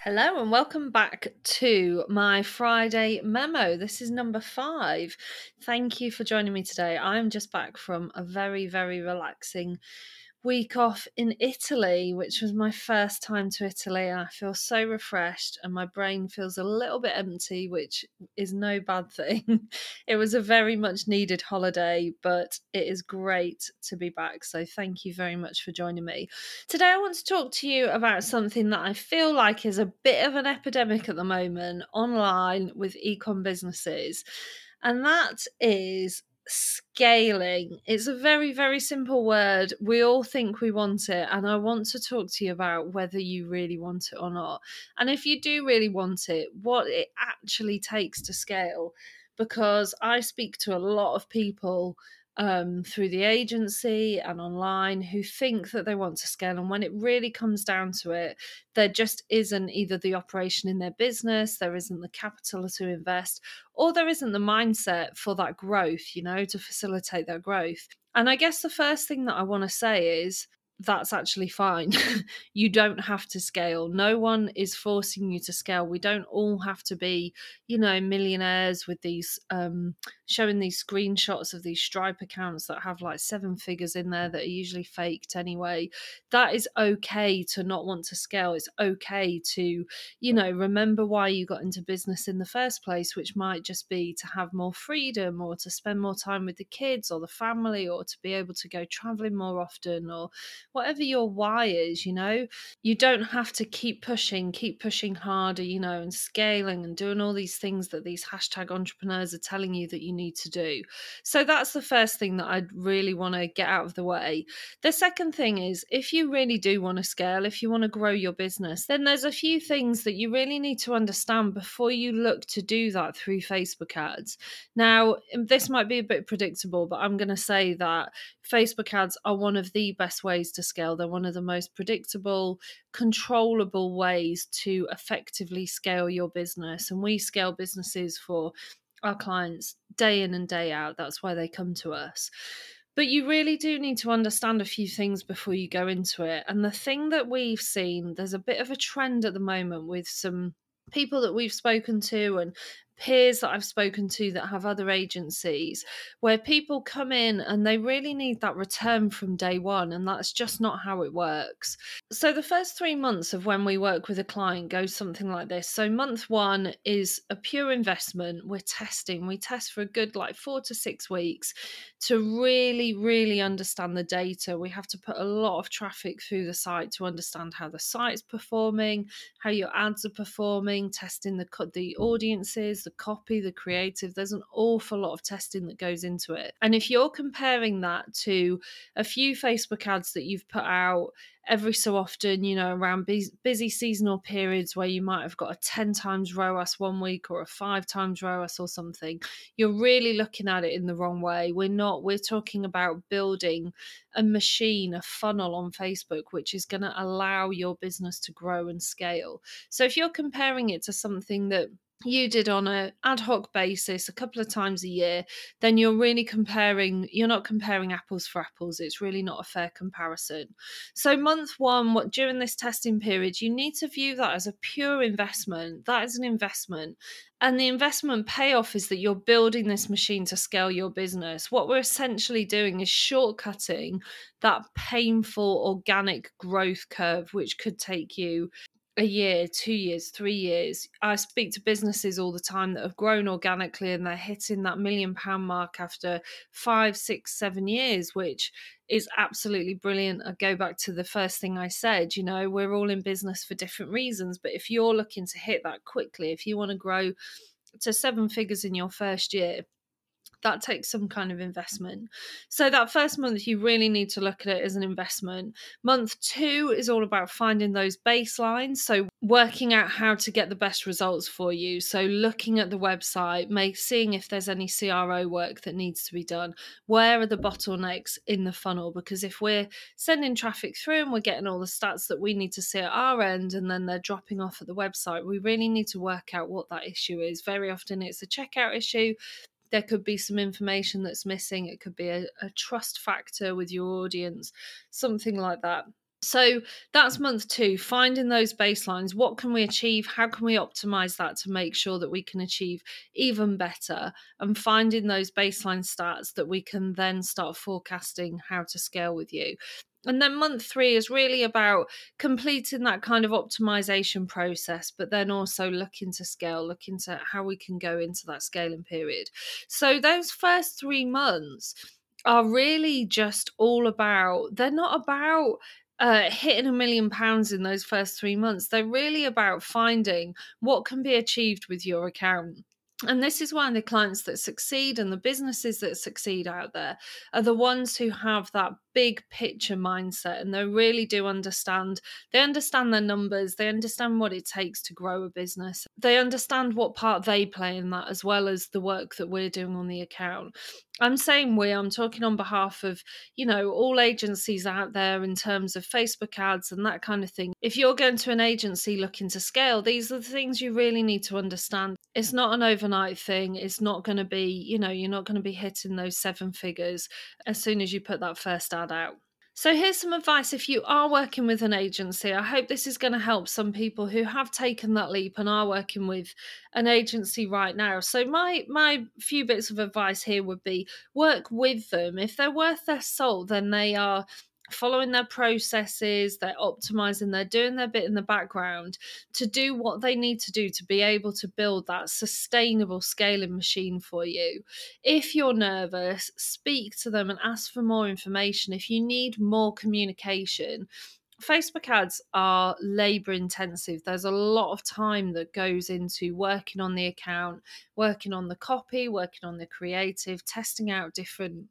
Hello and welcome back to my Friday memo. This is number five. Thank you for joining me today. I'm just back from a very, very relaxing week off in Italy, which was my first time to Italy. I feel so refreshed, and my brain feels a little bit empty, which is no bad thing. it was a very much needed holiday, but it is great to be back. So, thank you very much for joining me. Today, I want to talk to you about something that I feel like is a bit of an epidemic at the moment online with ecom businesses, and that is scaling. It's a very, very simple word. We all think we want it. And I want to talk to you about whether you really want it or not. And if you do really want it, what it actually takes to scale. Because I speak to a lot of people um, through the agency and online who think that they want to scale. And when it really comes down to it, there just isn't either the operation in their business, there isn't the capital to invest, or there isn't the mindset for that growth, you know, to facilitate that growth. And I guess the first thing that I want to say is that's actually fine. you don't have to scale. No one is forcing you to scale. We don't all have to be, you know, millionaires with these um showing these screenshots of these Stripe accounts that have like seven figures in there that are usually faked anyway. That is okay to not want to scale. It's okay to, you know, remember why you got into business in the first place, which might just be to have more freedom or to spend more time with the kids or the family or to be able to go traveling more often or whatever your why is, you know, you don't have to keep pushing, keep pushing harder, you know, and scaling and doing all these things that these hashtag entrepreneurs are telling you that you need to do. So that's the first thing that I'd really want to get out of the way. The second thing is if you really do want to scale, if you want to grow your business, then there's a few things that you really need to understand before you look to do that through Facebook ads. Now, um, this might be a bit predictable, but I'm going to say that Facebook ads are one of the best ways to scale. They're one of the most predictable, controllable ways to effectively scale your business. And we scale businesses for our clients day in and day out. That's why they come to us. But you really do need to understand a few things before you go into it. And the thing that we've seen, there's a bit of a trend at the moment with some people that we've spoken to and peers that I've spoken to that have other agencies where people come in and they really need that return from day one, and that's just not how it works. So, the first three months of when we work with a client goes something like this. So, month one is a pure investment. We're testing, we test for a good like four to six weeks to really, really understand the data. We have to put a lot of traffic through the site to understand how the site's performing, how your ads are performing, testing the, the audiences the copy, the creative. There's an awful lot of testing that goes into it. And if you're comparing that to a few Facebook ads that you've put out every so often, you know, around busy seasonal periods where you might have got a 10 times ROAS one week or a five times ROAS or something, you're really looking at it in the wrong way. We're not, we're talking about building a machine, a funnel on Facebook, which is going to allow your business to grow and scale. So if you're comparing it to something that you did on a ad hoc basis a couple of times a year then you're really comparing you're not comparing apples for apples it's really not a fair comparison so month one what during this testing period you need to view that as a pure investment that is an investment and the investment payoff is that you're building this machine to scale your business. What we're essentially doing is shortcutting that painful organic growth curve, which could take you a year, two years, three years. I speak to businesses all the time that have grown organically and they're hitting that million pound mark after five, six, seven years, which is absolutely brilliant. I go back to the first thing I said, you know, we're all in business for different reasons. But if you're looking to hit that quickly, if you want to grow to seven figures in your first year, that takes some kind of investment. So that first month, you really need to look at it as an investment. Month two is all about finding those baselines. So working out how to get the best results for you. So looking at the website, make, seeing if there's any CRO work that needs to be done. Where are the bottlenecks in the funnel? Because if we're sending traffic through and we're getting all the stats that we need to see at our end and then they're dropping off at the website, we really need to work out what that issue is. Very often it's a checkout issue there could be some information that's missing. It could be a, a trust factor with your audience, something like that. So that's month two, finding those baselines. What can we achieve? How can we optimize that to make sure that we can achieve even better? And finding those baseline stats that we can then start forecasting how to scale with you. And then month three is really about completing that kind of optimization process, but then also looking to scale, looking to how we can go into that scaling period. So those first three months are really just all about, they're not about uh, hitting a million pounds in those first three months. They're really about finding what can be achieved with your account. And this is why the clients that succeed and the businesses that succeed out there are the ones who have that big picture mindset and they really do understand they understand their numbers they understand what it takes to grow a business. They understand what part they play in that as well as the work that we're doing on the account i'm saying we i'm talking on behalf of you know all agencies out there in terms of facebook ads and that kind of thing if you're going to an agency looking to scale these are the things you really need to understand it's not an overnight thing it's not going to be you know you're not going to be hitting those seven figures as soon as you put that first ad out. So, here's some advice if you are working with an agency. I hope this is going to help some people who have taken that leap and are working with an agency right now. So, my my few bits of advice here would be work with them. If they're worth their salt, then they are following their processes, they're optimizing, they're doing their bit in the background to do what they need to do to be able to build that sustainable scaling machine for you. If you're nervous, speak to them and ask for more information. If you need more communication, Facebook ads are labor intensive. There's a lot of time that goes into working on the account, working on the copy, working on the creative, testing out different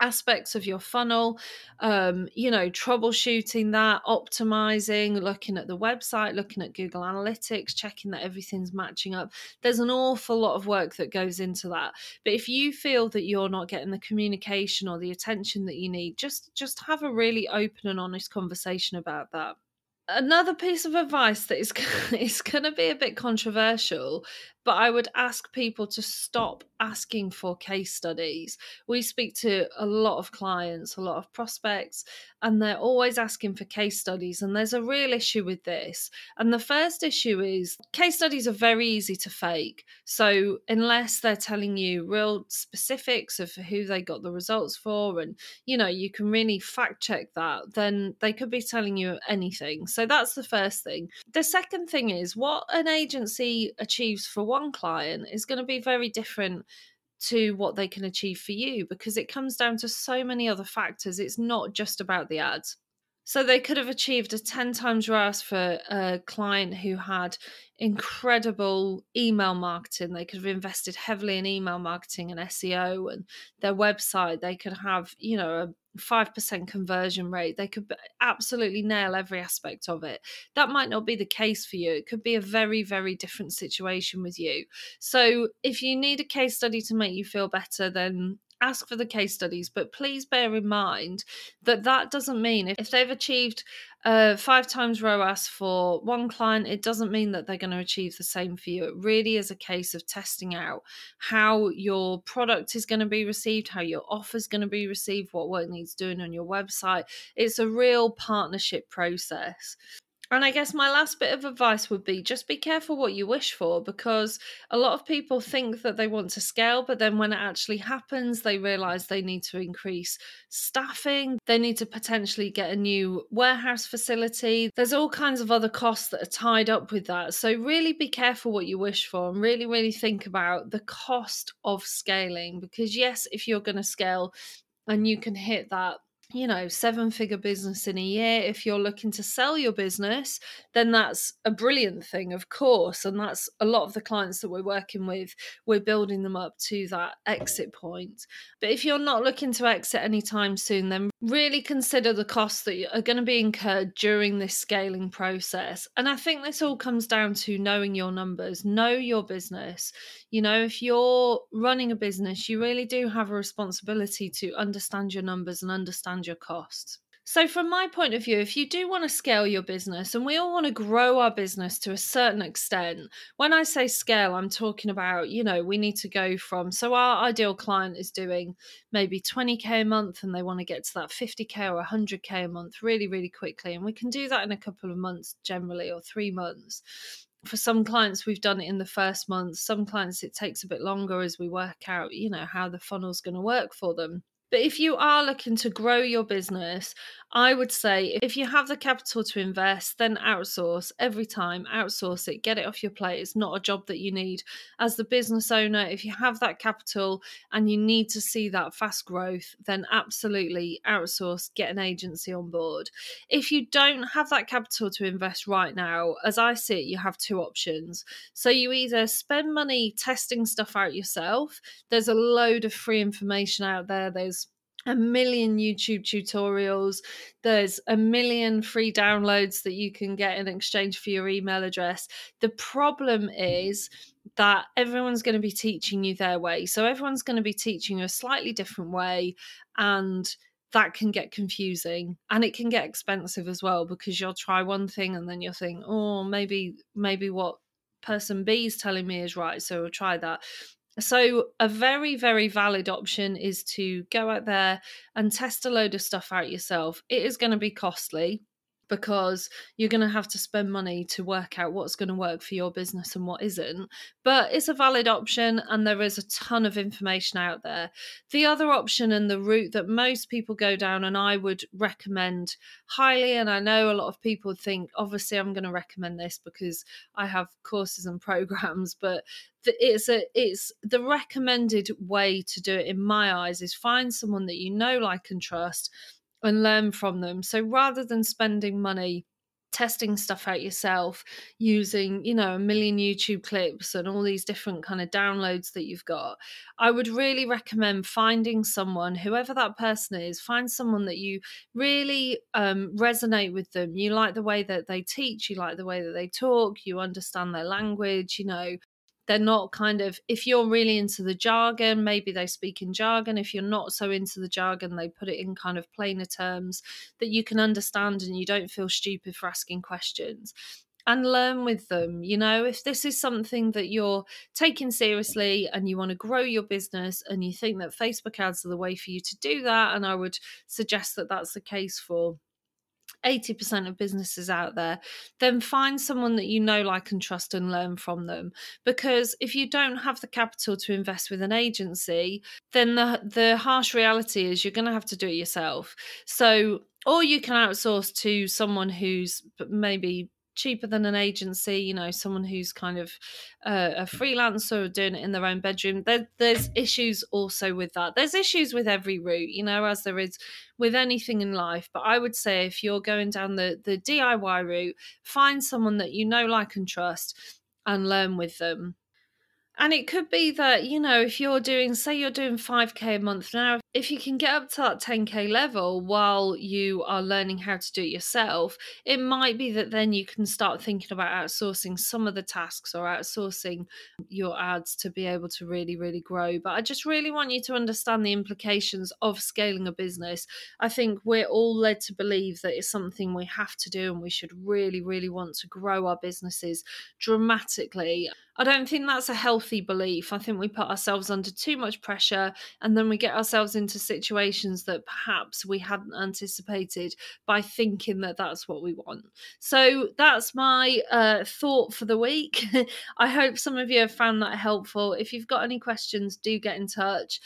aspects of your funnel um, you know troubleshooting that optimizing looking at the website looking at google analytics checking that everything's matching up. There's an awful lot of work that goes into that. But if you feel that you're not getting the communication or the attention that you need just just have a really open and honest conversation about that another piece of advice that is is going to be a bit controversial but I would ask people to stop asking for case studies. We speak to a lot of clients, a lot of prospects, and they're always asking for case studies. And there's a real issue with this. And the first issue is case studies are very easy to fake. So, unless they're telling you real specifics of who they got the results for, and you know, you can really fact check that, then they could be telling you anything. So, that's the first thing. The second thing is what an agency achieves for one client is going to be very different to what they can achieve for you because it comes down to so many other factors. It's not just about the ads. So they could have achieved a 10 times ROAS for a client who had incredible email marketing. They could have invested heavily in email marketing and SEO and their website. They could have, you know, a 5% conversion rate. They could absolutely nail every aspect of it. That might not be the case for you. It could be a very, very different situation with you. So, if you need a case study to make you feel better, then ask for the case studies, but please bear in mind that that doesn't mean if they've achieved uh, five times ROAS for one client, it doesn't mean that they're going to achieve the same for you. It really is a case of testing out how your product is going to be received, how your offer is going to be received, what work needs doing on your website. It's a real partnership process. And I guess my last bit of advice would be just be careful what you wish for because a lot of people think that they want to scale, but then when it actually happens, they realize they need to increase staffing, they need to potentially get a new warehouse facility. There's all kinds of other costs that are tied up with that. So, really be careful what you wish for and really, really think about the cost of scaling because, yes, if you're going to scale and you can hit that you know, seven figure business in a year. If you're looking to sell your business, then that's a brilliant thing, of course. And that's a lot of the clients that we're working with, we're building them up to that exit point. But if you're not looking to exit anytime soon, then really consider the costs that are going to be incurred during this scaling process. And I think this all comes down to knowing your numbers, know your business. You know, if you're running a business, you really do have a responsibility to understand your numbers and understand your costs. So, from my point of view, if you do want to scale your business, and we all want to grow our business to a certain extent, when I say scale, I'm talking about, you know, we need to go from, so our ideal client is doing maybe 20K a month and they want to get to that 50K or 100K a month really, really quickly. And we can do that in a couple of months generally or three months for some clients we've done it in the first month some clients it takes a bit longer as we work out you know how the funnel's going to work for them but if you are looking to grow your business, I would say if you have the capital to invest, then outsource every time, outsource it, get it off your plate. It's not a job that you need. As the business owner, if you have that capital and you need to see that fast growth, then absolutely outsource, get an agency on board. If you don't have that capital to invest right now, as I see it, you have two options. So you either spend money testing stuff out yourself, there's a load of free information out there. There's a million YouTube tutorials. There's a million free downloads that you can get in exchange for your email address. The problem is that everyone's going to be teaching you their way. So everyone's going to be teaching you a slightly different way. And that can get confusing and it can get expensive as well because you'll try one thing and then you'll think, oh, maybe, maybe what person B is telling me is right. So we'll try that. So, a very, very valid option is to go out there and test a load of stuff out yourself. It is going to be costly because you're going to have to spend money to work out what's going to work for your business and what isn't. But it's a valid option, and there is a ton of information out there. The other option and the route that most people go down, and I would recommend highly, and I know a lot of people think, obviously, I'm going to recommend this because I have courses and programs, but it's a it's the recommended way to do it in my eyes is find someone that you know like and trust and learn from them. So rather than spending money testing stuff out yourself using you know a million youtube clips and all these different kind of downloads that you've got i would really recommend finding someone whoever that person is find someone that you really um, resonate with them you like the way that they teach you like the way that they talk you understand their language you know they're not kind of if you're really into the jargon maybe they speak in jargon if you're not so into the jargon they put it in kind of plainer terms that you can understand and you don't feel stupid for asking questions and learn with them. You know, if this is something that you're taking seriously and you want to grow your business and you think that Facebook ads are the way for you to do that, and I would suggest that that's the case for 80% of businesses out there, then find someone that you know, like, and trust and learn from them. Because if you don't have the capital to invest with an agency, then the, the harsh reality is you're going to have to do it yourself. So, or you can outsource to someone who's maybe cheaper than an agency you know someone who's kind of uh, a freelancer doing it in their own bedroom. There, there's issues also with that. There's issues with every route you know as there is with anything in life. But i would say if you're going down the the diy route find someone that you know like and trust and learn with them and it could be that, you know, if you're doing, say, you're doing 5K a month now, if you can get up to that 10K level while you are learning how to do it yourself, it might be that then you can start thinking about outsourcing some of the tasks or outsourcing your ads to be able to really, really grow. But I just really want you to understand the implications of scaling a business. I think we're all led to believe that it's something we have to do and we should really, really want to grow our businesses dramatically. I don't think that's a healthy belief. I think we put ourselves under too much pressure and then we get ourselves into situations that perhaps we hadn't anticipated by thinking that that's what we want. So that's my uh, thought for the week. I hope some of you have found that helpful. If you've got any questions, do get in touch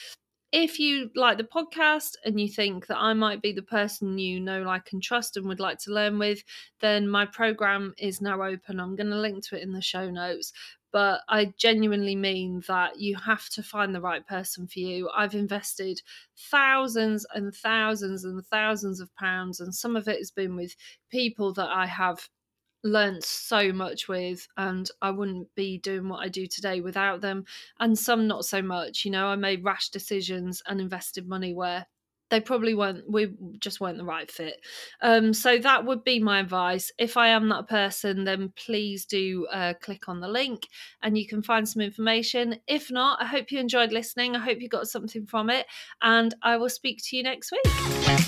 if you like the podcast and you think that I might be the person you know, like, and trust and would like to learn with, then my program is now open. I'm going to link to it in the show notes. But I genuinely mean that you have to find the right person for you. I've invested thousands and thousands and thousands of pounds, and some of it has been with people that I have learned so much with and I wouldn't be doing what I do today without them and some not so much you know I made rash decisions and invested money where they probably weren't we just weren't the right fit. Um, so that would be my advice. If i am that person then please do uh, click on the link and you can find some information. If not i hope you enjoyed listening. I hope you got something from it and i will speak to you next week